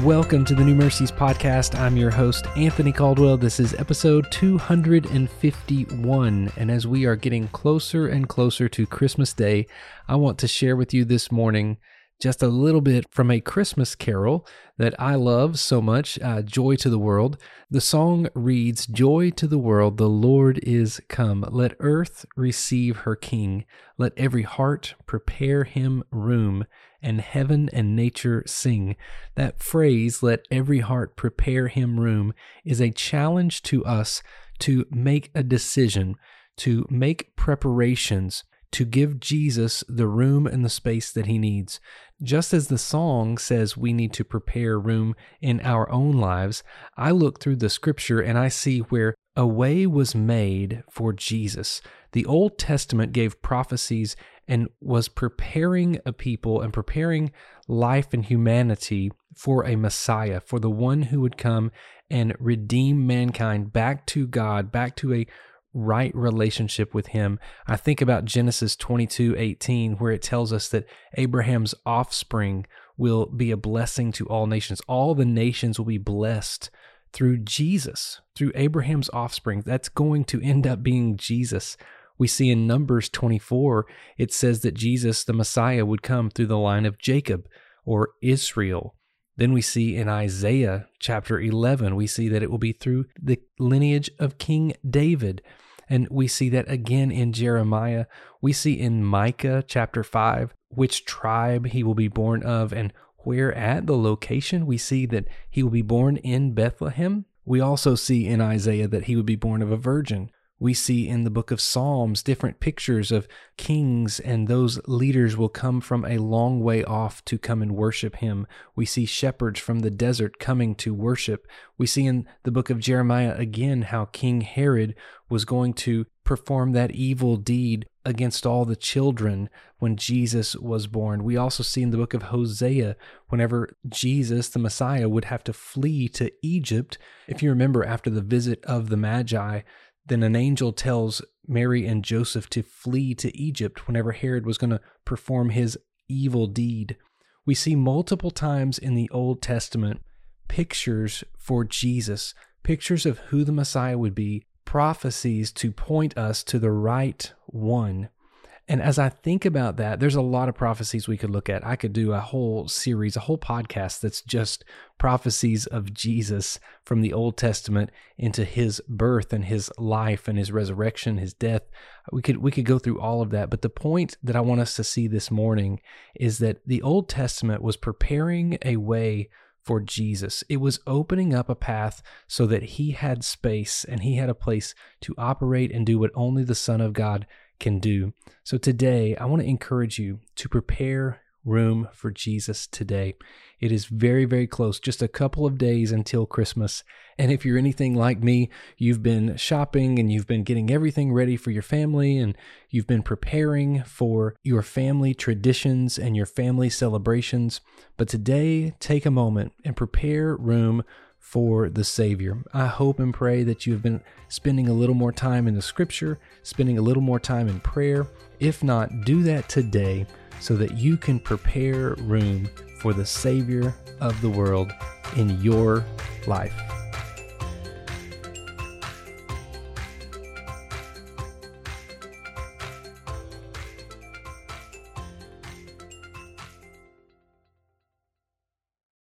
Welcome to the New Mercies Podcast. I'm your host, Anthony Caldwell. This is episode 251. And as we are getting closer and closer to Christmas Day, I want to share with you this morning just a little bit from a Christmas carol that I love so much, uh, Joy to the World. The song reads Joy to the world, the Lord is come. Let earth receive her King. Let every heart prepare him room, and heaven and nature sing. That phrase, let every heart prepare him room, is a challenge to us to make a decision, to make preparations to give Jesus the room and the space that he needs. Just as the song says we need to prepare room in our own lives, I look through the scripture and I see where a way was made for Jesus. The Old Testament gave prophecies and was preparing a people and preparing life and humanity for a Messiah, for the one who would come and redeem mankind back to God, back to a right relationship with him. I think about Genesis 22 18, where it tells us that Abraham's offspring will be a blessing to all nations. All the nations will be blessed through Jesus, through Abraham's offspring. That's going to end up being Jesus. We see in Numbers 24, it says that Jesus, the Messiah, would come through the line of Jacob or Israel. Then we see in Isaiah chapter 11, we see that it will be through the lineage of King David. And we see that again in Jeremiah. We see in Micah chapter 5 which tribe he will be born of and where at the location. We see that he will be born in Bethlehem. We also see in Isaiah that he would be born of a virgin. We see in the book of Psalms different pictures of kings, and those leaders will come from a long way off to come and worship him. We see shepherds from the desert coming to worship. We see in the book of Jeremiah again how King Herod was going to perform that evil deed against all the children when Jesus was born. We also see in the book of Hosea, whenever Jesus, the Messiah, would have to flee to Egypt. If you remember, after the visit of the Magi, then an angel tells Mary and Joseph to flee to Egypt whenever Herod was going to perform his evil deed. We see multiple times in the Old Testament pictures for Jesus, pictures of who the Messiah would be, prophecies to point us to the right one. And as I think about that, there's a lot of prophecies we could look at. I could do a whole series, a whole podcast that's just prophecies of Jesus from the Old Testament into his birth and his life and his resurrection, his death. We could we could go through all of that, but the point that I want us to see this morning is that the Old Testament was preparing a way for Jesus. It was opening up a path so that he had space and he had a place to operate and do what only the Son of God can do. So today, I want to encourage you to prepare room for Jesus today. It is very, very close, just a couple of days until Christmas. And if you're anything like me, you've been shopping and you've been getting everything ready for your family and you've been preparing for your family traditions and your family celebrations. But today, take a moment and prepare room for the Savior. I hope and pray that you have been spending a little more time in the Scripture, spending a little more time in prayer. If not, do that today so that you can prepare room for the Savior of the world in your life.